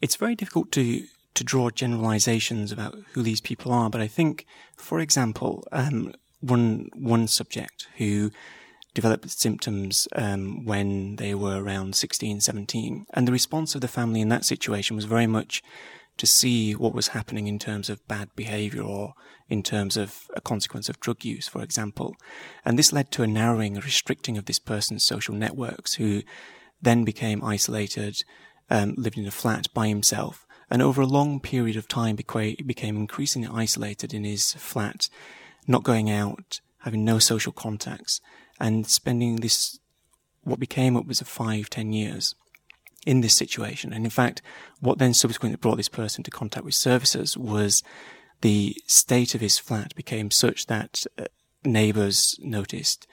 It's very difficult to to draw generalizations about who these people are, but I think, for example, um, one one subject who developed symptoms um, when they were around 16, 17. And the response of the family in that situation was very much to see what was happening in terms of bad behavior or in terms of a consequence of drug use, for example. And this led to a narrowing, a restricting of this person's social networks who then became isolated, um, lived in a flat by himself. And over a long period of time became increasingly isolated in his flat, not going out, having no social contacts, and spending this, what became upwards of five, ten years in this situation. And in fact, what then subsequently brought this person to contact with services was the state of his flat became such that uh, neighbors noticed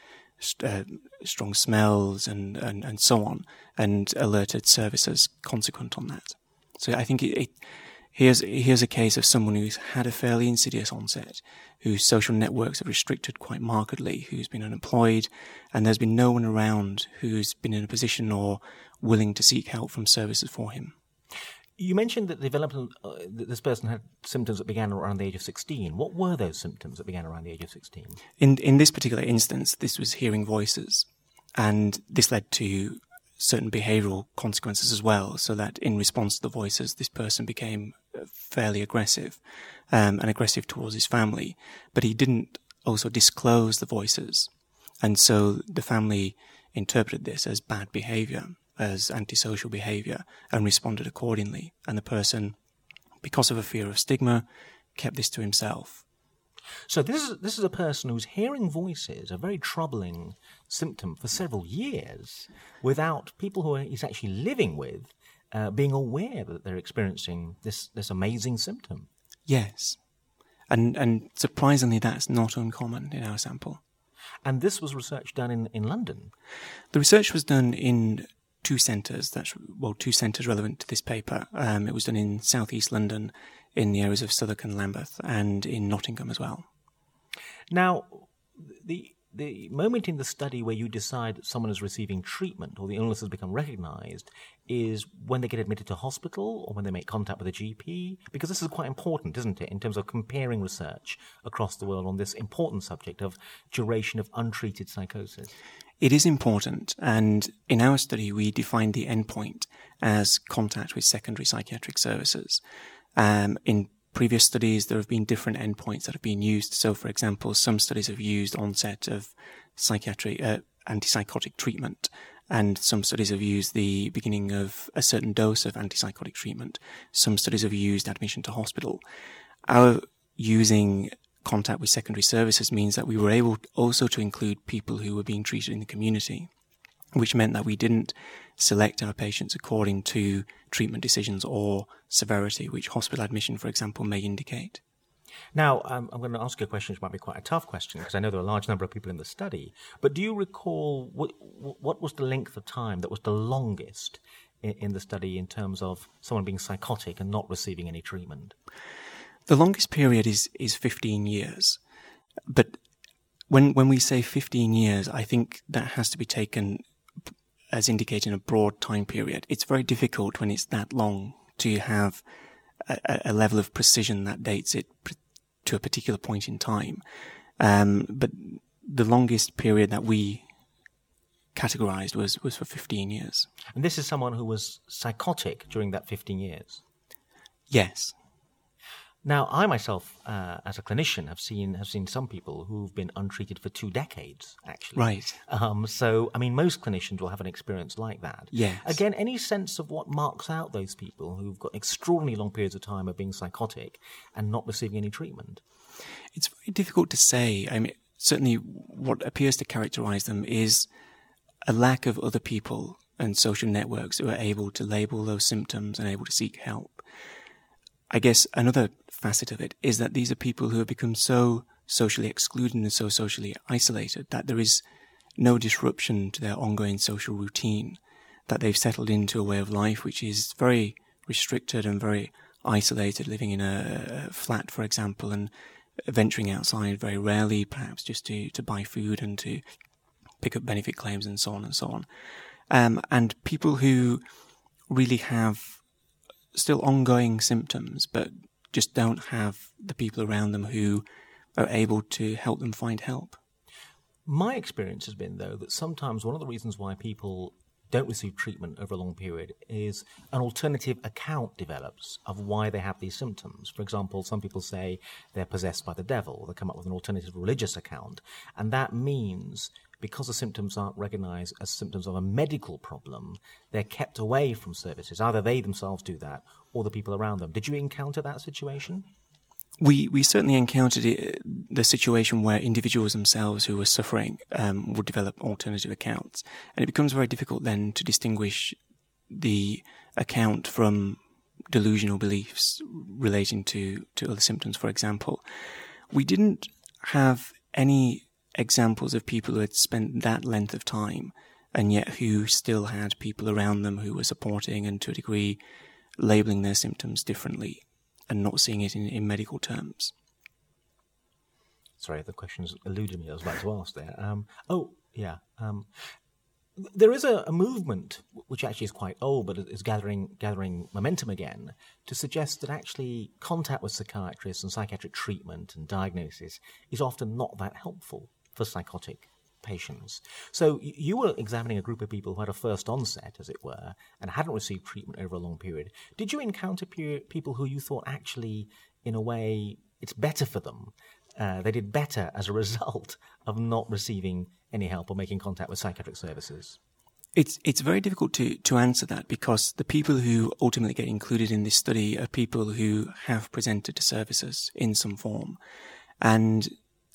uh, strong smells and, and, and so on and alerted services consequent on that. So I think it, it Here's, here's a case of someone who's had a fairly insidious onset, whose social networks are restricted quite markedly, who's been unemployed, and there's been no one around who's been in a position or willing to seek help from services for him. You mentioned that development, uh, that this person had symptoms that began around the age of 16. What were those symptoms that began around the age of 16? In, in this particular instance, this was hearing voices. And this led to certain behavioral consequences as well, so that in response to the voices, this person became fairly aggressive um, and aggressive towards his family. But he didn't also disclose the voices. And so the family interpreted this as bad behavior, as antisocial behavior, and responded accordingly. And the person, because of a fear of stigma, kept this to himself so this is this is a person who's hearing voices, a very troubling symptom for several years, without people who he's actually living with uh, being aware that they're experiencing this this amazing symptom. Yes, and and surprisingly, that's not uncommon in our sample. And this was research done in, in London. The research was done in two centres. That's well, two centres relevant to this paper. Um, it was done in southeast London in the areas of Southwark and Lambeth and in Nottingham as well. Now, the the moment in the study where you decide that someone is receiving treatment or the illness has become recognized is when they get admitted to hospital or when they make contact with a GP, because this is quite important, isn't it, in terms of comparing research across the world on this important subject of duration of untreated psychosis. It is important, and in our study, we defined the endpoint as contact with secondary psychiatric services. Um, in previous studies, there have been different endpoints that have been used. So, for example, some studies have used onset of psychiatric uh, antipsychotic treatment, and some studies have used the beginning of a certain dose of antipsychotic treatment. Some studies have used admission to hospital. Our using contact with secondary services means that we were able also to include people who were being treated in the community which meant that we didn't select our patients according to treatment decisions or severity, which hospital admission, for example, may indicate. Now, um, I'm going to ask you a question which might be quite a tough question because I know there are a large number of people in the study. But do you recall what, what was the length of time that was the longest in, in the study in terms of someone being psychotic and not receiving any treatment? The longest period is, is 15 years. But when, when we say 15 years, I think that has to be taken as indicating a broad time period. It's very difficult when it's that long to have a, a level of precision that dates it to a particular point in time. Um, but the longest period that we categorized was, was for 15 years. And this is someone who was psychotic during that 15 years? Yes. Now, I myself, uh, as a clinician, have seen have seen some people who've been untreated for two decades. Actually, right. Um, so, I mean, most clinicians will have an experience like that. Yes. Again, any sense of what marks out those people who've got extraordinarily long periods of time of being psychotic and not receiving any treatment? It's very difficult to say. I mean, certainly, what appears to characterize them is a lack of other people and social networks who are able to label those symptoms and able to seek help. I guess another facet of it is that these are people who have become so socially excluded and so socially isolated that there is no disruption to their ongoing social routine, that they've settled into a way of life which is very restricted and very isolated, living in a flat, for example, and venturing outside very rarely, perhaps just to, to buy food and to pick up benefit claims and so on and so on. Um, and people who really have still ongoing symptoms, but just don't have the people around them who are able to help them find help. My experience has been, though, that sometimes one of the reasons why people don't receive treatment over a long period is an alternative account develops of why they have these symptoms. For example, some people say they're possessed by the devil. They come up with an alternative religious account. And that means because the symptoms aren't recognized as symptoms of a medical problem, they're kept away from services. Either they themselves do that or the people around them. Did you encounter that situation? We we certainly encountered it, the situation where individuals themselves who were suffering um, would develop alternative accounts, and it becomes very difficult then to distinguish the account from delusional beliefs relating to to other symptoms. For example, we didn't have any examples of people who had spent that length of time and yet who still had people around them who were supporting and to a degree labeling their symptoms differently and not seeing it in, in medical terms. Sorry, the question's eluded me. I was about to ask there. Um, oh, yeah. Um, there is a, a, movement which actually is quite old, but is gathering gathering momentum again to suggest that actually contact with psychiatrists and psychiatric treatment and diagnosis is often not that helpful for psychotic patients. So you were examining a group of people who had a first onset, as it were, and hadn't received treatment over a long period. Did you encounter people who you thought actually, in a way, it's better for them? Uh, they did better as a result of not receiving any help or making contact with psychiatric services. It's it's very difficult to, to answer that because the people who ultimately get included in this study are people who have presented to services in some form. And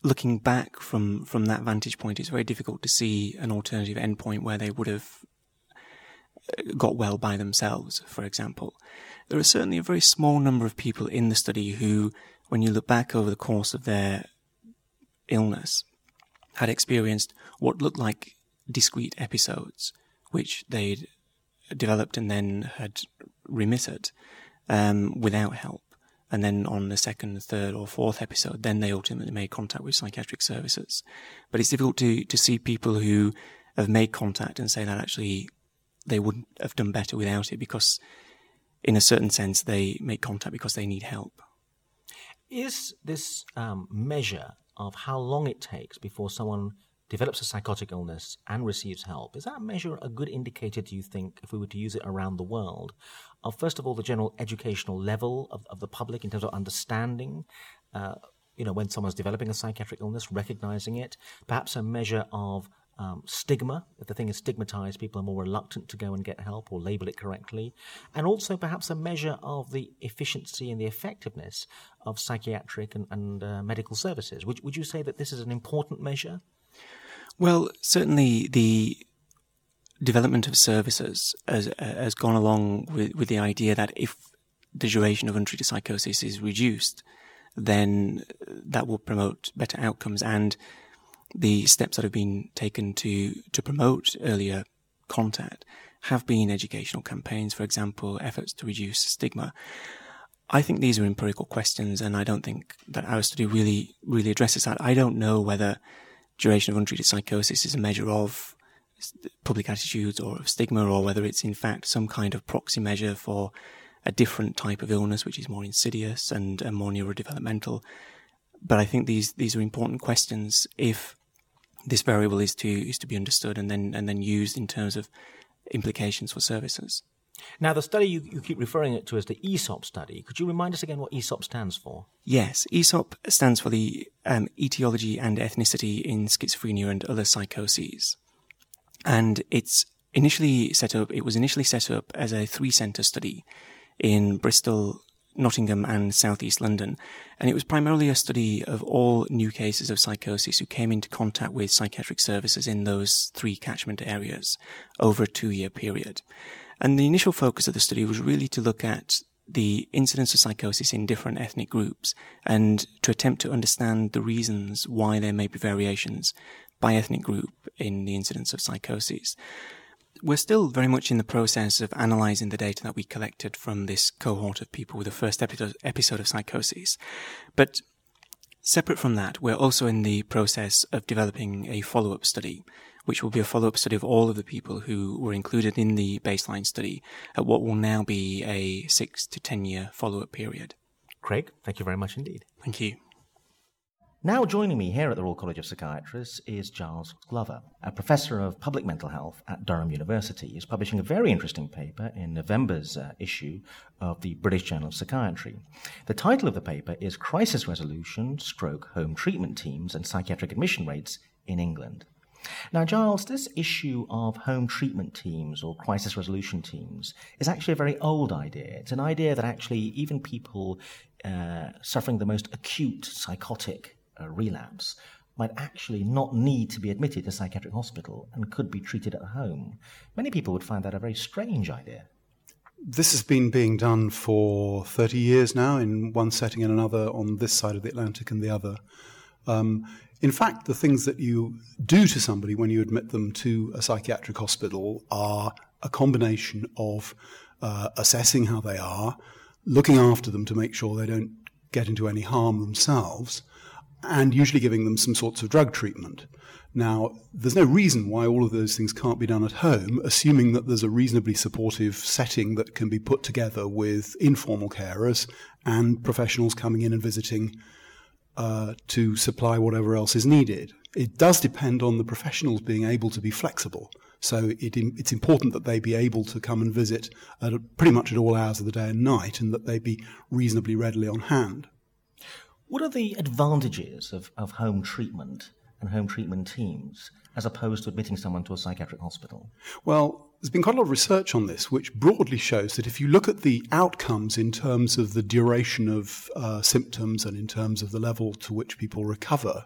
looking back from from that vantage point, it's very difficult to see an alternative endpoint where they would have uh, got well by themselves. For example, there are certainly a very small number of people in the study who, when you look back over the course of their illness, had experienced what looked like discrete episodes, which they'd developed and then had remitted um, without help and then on the second, third, or fourth episode, then they ultimately made contact with psychiatric services. But it's difficult to, to see people who have made contact and say that actually they wouldn't have done better without it because, in a certain sense, they make contact because they need help. Is this um, measure of how long it takes before someone develops a psychotic illness and receives help, is that measure a good indicator, do you think, if we were to use it around the world, of first of all the general educational level of, of the public in terms of understanding? Uh, you know, when someone's developing a psychiatric illness, recognizing it, perhaps a measure of um, stigma. If the thing is stigmatized, people are more reluctant to go and get help or label it correctly. And also perhaps a measure of the efficiency and the effectiveness of psychiatric and, and uh, medical services. Would, would you say that this is an important measure? Well, certainly the development of services has, has gone along with, with the idea that if the duration of untreated psychosis is reduced, then that will promote better outcomes. And the steps that have been taken to, to promote earlier contact have been educational campaigns, for example, efforts to reduce stigma. I think these are empirical questions, and I don't think that our study really, really addresses that. I don't know whether duration of untreated psychosis is a measure of public attitudes or of stigma, or whether it's in fact some kind of proxy measure for a different type of illness, which is more insidious and, and more neurodevelopmental. But I think these these are important questions if this variable is to is to be understood and then and then used in terms of implications for services. Now, the study you, you keep referring it to as the AESOP study. Could you remind us again what AESOP stands for? Yes, AESOP stands for the um, Etiology and Ethnicity in Schizophrenia and Other Psychoses. And it's initially set up, it was initially set up as a three centre study in Bristol, Nottingham and southeast London. And it was primarily a study of all new cases of psychosis who came into contact with psychiatric services in those three catchment areas over a two year period. And the initial focus of the study was really to look at the incidence of psychosis in different ethnic groups and to attempt to understand the reasons why there may be variations by ethnic group in the incidence of psychoses. We're still very much in the process of analysing the data that we collected from this cohort of people with the first episode of psychosis. But separate from that, we're also in the process of developing a follow-up study which will be a follow-up study of all of the people who were included in the baseline study at what will now be a six to ten year follow-up period. Craig, thank you very much indeed. Thank you. Now joining me here at the Royal College of Psychiatrists is Giles Glover, a professor of public mental health at Durham University. He's publishing a very interesting paper in November's uh, issue of the British Journal of Psychiatry. The title of the paper is Crisis Resolution, Stroke Home Treatment Teams and Psychiatric Admission Rates in England. Now, Giles, this issue of home treatment teams or crisis resolution teams is actually a very old idea. It's an idea that actually even people uh, suffering the most acute psychotic uh, relapse might actually not need to be admitted to psychiatric hospital and could be treated at home. Many people would find that a very strange idea. This has been being done for 30 years now in one setting and another on this side of the Atlantic and the other. Um, in fact, the things that you do to somebody when you admit them to a psychiatric hospital are a combination of uh, assessing how they are, looking after them to make sure they don't get into any harm themselves, and usually giving them some sorts of drug treatment. Now, there's no reason why all of those things can't be done at home, assuming that there's a reasonably supportive setting that can be put together with informal carers and professionals coming in and visiting uh, to supply whatever else is needed. It does depend on the professionals being able to be flexible. So it, it's important that they be able to come and visit at pretty much at all hours of the day and night, and that they be reasonably readily on hand. What are the advantages of, of home treatment and home treatment teams as opposed to admitting someone to a psychiatric hospital? Well, there's been quite a lot of research on this, which broadly shows that if you look at the outcomes in terms of the duration of uh, symptoms and in terms of the level to which people recover,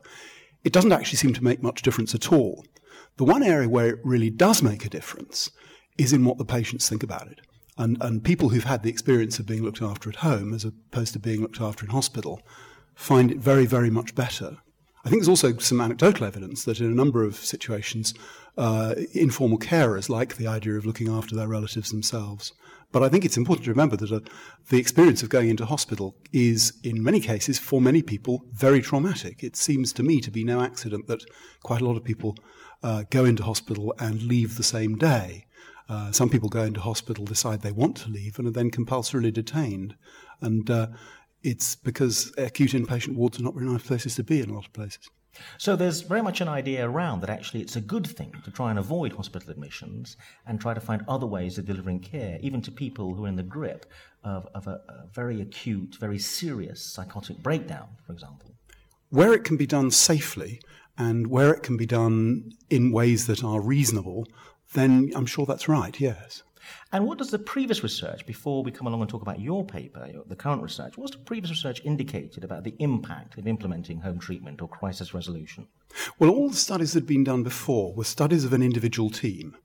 it doesn't actually seem to make much difference at all. The one area where it really does make a difference is in what the patients think about it. And, and people who've had the experience of being looked after at home as opposed to being looked after in hospital find it very, very much better. I think there's also some anecdotal evidence that in a number of situations, uh, informal carers like the idea of looking after their relatives themselves. But I think it's important to remember that uh, the experience of going into hospital is, in many cases, for many people, very traumatic. It seems to me to be no accident that quite a lot of people uh, go into hospital and leave the same day. Uh, some people go into hospital, decide they want to leave, and are then compulsorily detained. And uh, it's because acute inpatient wards are not very nice places to be in a lot of places. So there's very much an idea around that actually it's a good thing to try and avoid hospital admissions and try to find other ways of delivering care, even to people who are in the grip of, of a, a very acute, very serious psychotic breakdown, for example. Where it can be done safely and where it can be done in ways that are reasonable, then I'm sure that's right, yes. And what does the previous research, before we come along and talk about your paper, the current research, what's the previous research indicated about the impact of implementing home treatment or crisis resolution? Well, all the studies that had been done before were studies of an individual team.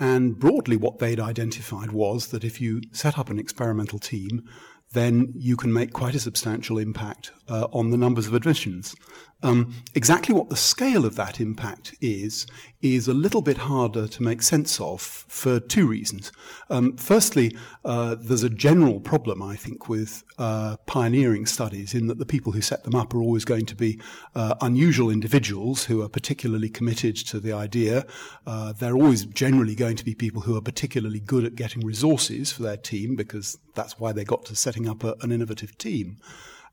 And broadly, what they'd identified was that if you set up an experimental team, then you can make quite a substantial impact uh, on the numbers of admissions. Um, exactly what the scale of that impact is, is a little bit harder to make sense of for two reasons. Um, firstly, uh, there's a general problem, I think, with uh, pioneering studies in that the people who set them up are always going to be uh, unusual individuals who are particularly committed to the idea. Uh, they're always generally going to be people who are particularly good at getting resources for their team because that's why they got to setting up a, an innovative team.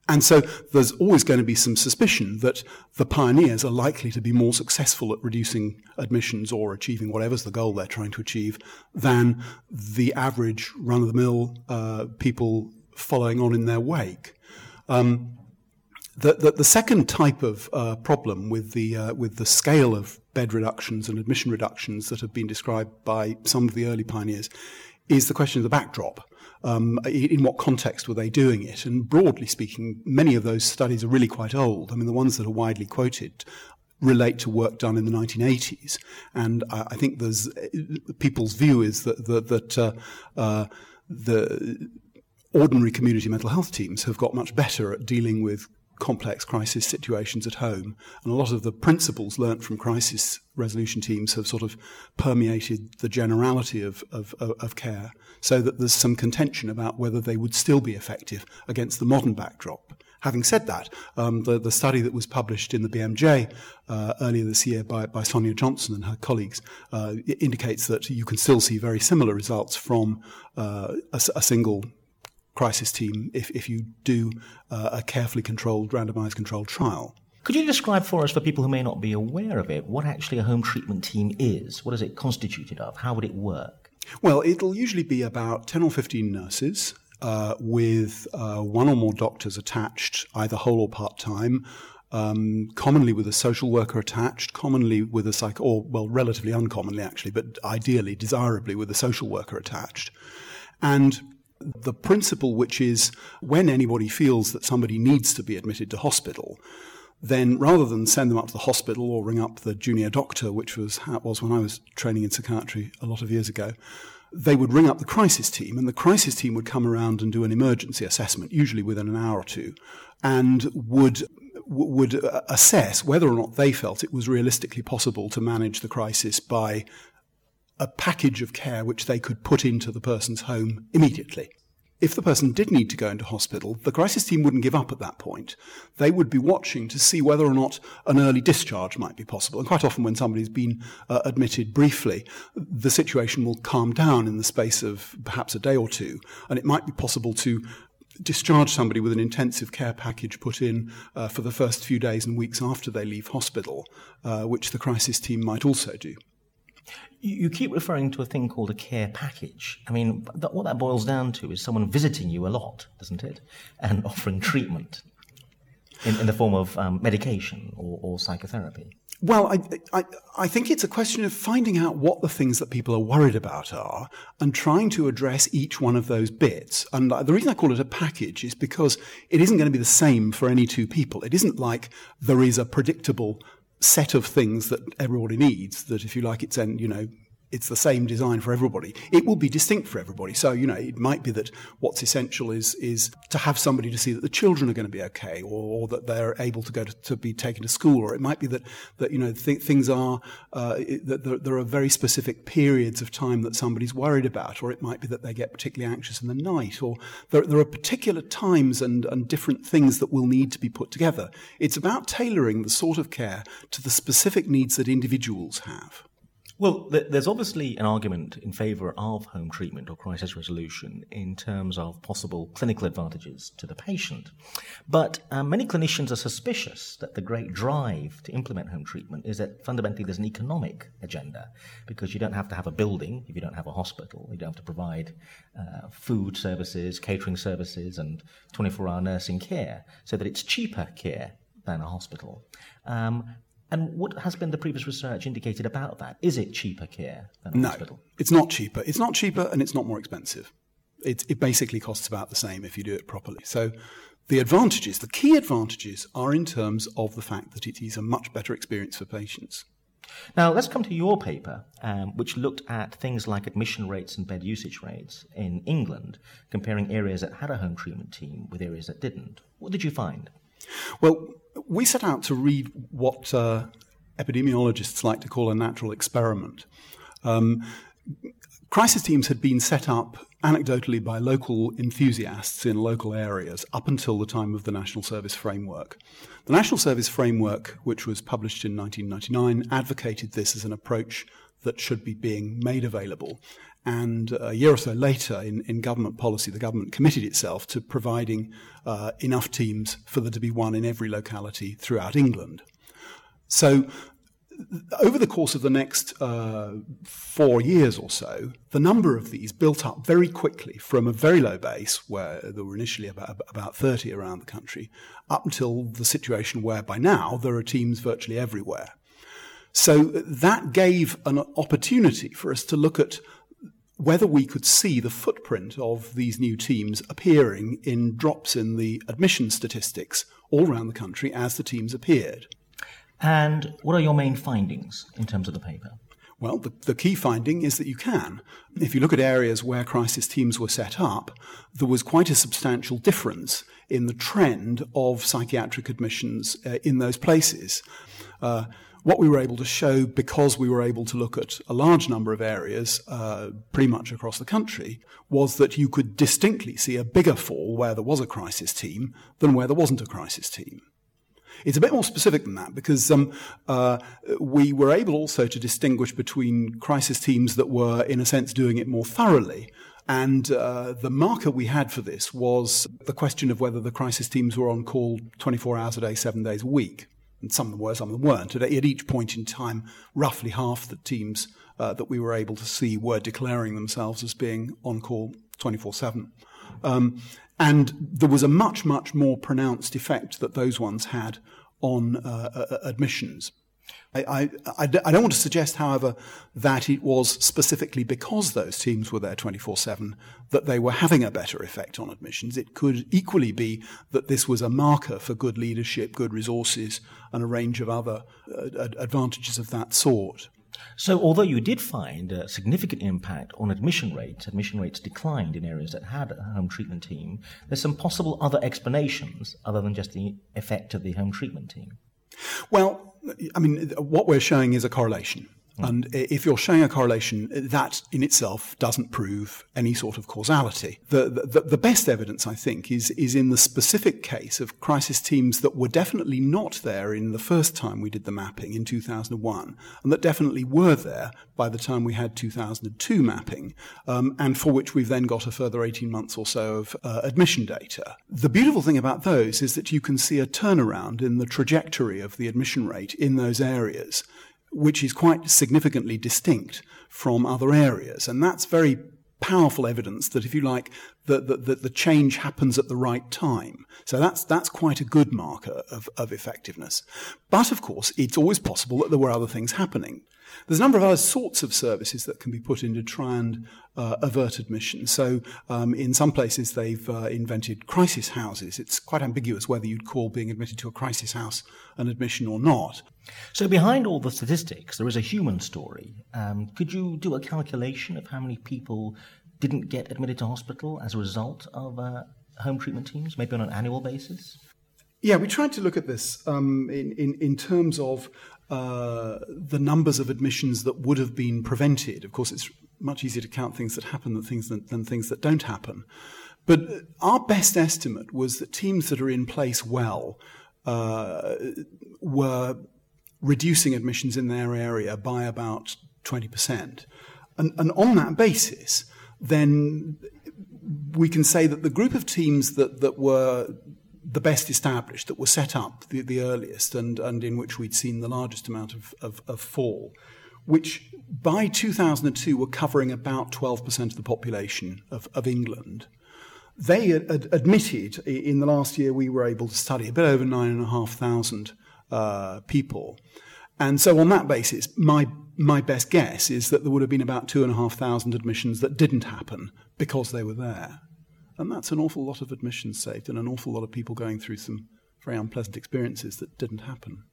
And so there's always going to be some suspicion that the pioneers are likely to be more successful at reducing admissions or achieving whatever's the goal they're trying to achieve than the average run of the mill uh, people following on in their wake. Um, the, the, the, second type of uh, problem with the, uh, with the scale of bed reductions and admission reductions that have been described by some of the early pioneers is the question of the backdrop. Um, in what context were they doing it? And broadly speaking, many of those studies are really quite old. I mean, the ones that are widely quoted relate to work done in the 1980s. And I, I think there's people's view is that that, that uh, uh, the ordinary community mental health teams have got much better at dealing with complex crisis situations at home. And a lot of the principles learnt from crisis resolution teams have sort of permeated the generality of, of, of, care, so that there's some contention about whether they would still be effective against the modern backdrop. Having said that, um, the, the study that was published in the BMJ uh, earlier this year by, by Sonia Johnson and her colleagues uh, indicates that you can still see very similar results from uh, a, a single crisis team if, if you do uh, a carefully controlled, randomized controlled trial. Could you describe for us, for people who may not be aware of it, what actually a home treatment team is? What is it constituted of? How would it work? Well, it'll usually be about 10 or 15 nurses uh, with uh, one or more doctors attached, either whole or part time. Um, commonly with a social worker attached, commonly with a psych, or well, relatively uncommonly actually, but ideally, desirably with a social worker attached. And the principle, which is when anybody feels that somebody needs to be admitted to hospital, then rather than send them up to the hospital or ring up the junior doctor, which was how it was when I was training in psychiatry a lot of years ago, they would ring up the crisis team, and the crisis team would come around and do an emergency assessment, usually within an hour or two, and would would uh, assess whether or not they felt it was realistically possible to manage the crisis by a package of care which they could put into the person's home immediately. If the person did need to go into hospital, the crisis team wouldn't give up at that point. They would be watching to see whether or not an early discharge might be possible. And quite often, when somebody's been uh, admitted briefly, the situation will calm down in the space of perhaps a day or two, and it might be possible to discharge somebody with an intensive care package put in uh, for the first few days and weeks after they leave hospital, uh, which the crisis team might also do. You keep referring to a thing called a care package. I mean, what that boils down to is someone visiting you a lot, doesn't it? And offering treatment in, in the form of um, medication or, or, psychotherapy. Well, I, I, I think it's a question of finding out what the things that people are worried about are and trying to address each one of those bits. And the reason I call it a package is because it isn't going to be the same for any two people. It isn't like there is a predictable set of things that everybody needs that if you like it's you know it's the same design for everybody. It will be distinct for everybody. So, you know, it might be that what's essential is, is to have somebody to see that the children are going to be okay or, or that they're able to go to, to, be taken to school. Or it might be that, that you know, th- things are, uh, that there, there, are very specific periods of time that somebody's worried about. Or it might be that they get particularly anxious in the night. Or there, there are particular times and, and different things that will need to be put together. It's about tailoring the sort of care to the specific needs that individuals have. Well, there's obviously an argument in favour of home treatment or crisis resolution in terms of possible clinical advantages to the patient. But um, many clinicians are suspicious that the great drive to implement home treatment is that fundamentally there's an economic agenda because you don't have to have a building if you don't have a hospital. You don't have to provide uh, food services, catering services, and 24 hour nursing care so that it's cheaper care than a hospital. Um, and what has been the previous research indicated about that? Is it cheaper care than a no, hospital? it's not cheaper. It's not cheaper and it's not more expensive. It, it basically costs about the same if you do it properly. So the advantages, the key advantages, are in terms of the fact that it is a much better experience for patients. Now, let's come to your paper, um, which looked at things like admission rates and bed usage rates in England, comparing areas that had a home treatment team with areas that didn't. What did you find? Well, we set out to read what uh, epidemiologists like to call a natural experiment. Um, crisis teams had been set up anecdotally by local enthusiasts in local areas up until the time of the National Service Framework. The National Service Framework, which was published in 1999, advocated this as an approach that should be being made available. And a year or so later, in, in government policy, the government committed itself to providing uh, enough teams for there to be one in every locality throughout England. So, over the course of the next uh, four years or so, the number of these built up very quickly from a very low base, where there were initially about, about 30 around the country, up until the situation where by now there are teams virtually everywhere. So that gave an opportunity for us to look at whether we could see the footprint of these new teams appearing in drops in the admission statistics all around the country as the teams appeared. And what are your main findings in terms of the paper? Well, the, the, key finding is that you can. If you look at areas where crisis teams were set up, there was quite a substantial difference in the trend of psychiatric admissions uh, in those places. Uh, what we were able to show, because we were able to look at a large number of areas uh, pretty much across the country, was that you could distinctly see a bigger fall where there was a crisis team than where there wasn't a crisis team. It's a bit more specific than that because um, uh, we were able also to distinguish between crisis teams that were, in a sense, doing it more thoroughly. And uh, the marker we had for this was the question of whether the crisis teams were on call 24 hours a day, seven days a week and some of them were, some of them weren't. At, each point in time, roughly half the teams uh, that we were able to see were declaring themselves as being on call 24 7. Um, and there was a much, much more pronounced effect that those ones had on uh, uh, admissions. I, I, I, don't want to suggest, however, that it was specifically because those teams were there 24 7 that they were having a better effect on admissions. It could equally be that this was a marker for good leadership, good resources, and a range of other uh, advantages of that sort. So, although you did find a significant impact on admission rates, admission rates declined in areas that had a home treatment team, there's some possible other explanations other than just the effect of the home treatment team. Well, I mean, what we're showing is a correlation. And if you're showing a correlation, that in itself doesn't prove any sort of causality. The, the, the, best evidence, I think, is, is in the specific case of crisis teams that were definitely not there in the first time we did the mapping in 2001, and that definitely were there by the time we had 2002 mapping, um, and for which we've then got a further 18 months or so of uh, admission data. The beautiful thing about those is that you can see a turnaround in the trajectory of the admission rate in those areas which is quite significantly distinct from other areas. And that's very powerful evidence that, if you like, that the, the, change happens at the right time. So that's, that's quite a good marker of, of effectiveness. But of course, it's always possible that there were other things happening. There's a number of other sorts of services that can be put in to try and uh, avert admission. So, um, in some places, they've uh, invented crisis houses. It's quite ambiguous whether you'd call being admitted to a crisis house an admission or not. So, behind all the statistics, there is a human story. Um, could you do a calculation of how many people didn't get admitted to hospital as a result of uh, home treatment teams, maybe on an annual basis? Yeah, we tried to look at this um, in, in, in terms of uh, the numbers of admissions that would have been prevented. Of course, it's much easier to count things that happen than things that, than things that don't happen. But our best estimate was that teams that are in place well uh, were reducing admissions in their area by about 20%. And, and on that basis, then we can say that the group of teams that, that were the best established, that were set up the, the earliest, and, and in which we'd seen the largest amount of, of, of fall, which by 2002 were covering about 12% of the population of, of England. They ad- admitted in the last year we were able to study a bit over 9,500 uh, people. And so, on that basis, my, my best guess is that there would have been about 2,500 admissions that didn't happen because they were there. And that's an awful lot of admissions saved and an awful lot of people going through some very unpleasant experiences that didn't happen.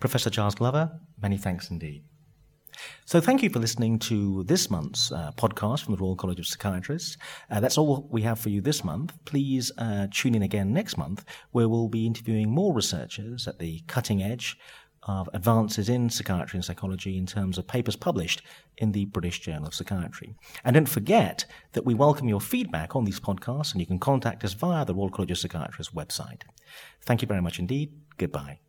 Professor Giles Glover, many thanks indeed. So, thank you for listening to this month's uh, podcast from the Royal College of Psychiatrists. Uh, that's all we have for you this month. Please uh, tune in again next month, where we'll be interviewing more researchers at the cutting edge of advances in psychiatry and psychology in terms of papers published in the British Journal of Psychiatry. And don't forget that we welcome your feedback on these podcasts, and you can contact us via the Royal College of Psychiatrists website. Thank you very much indeed. Goodbye.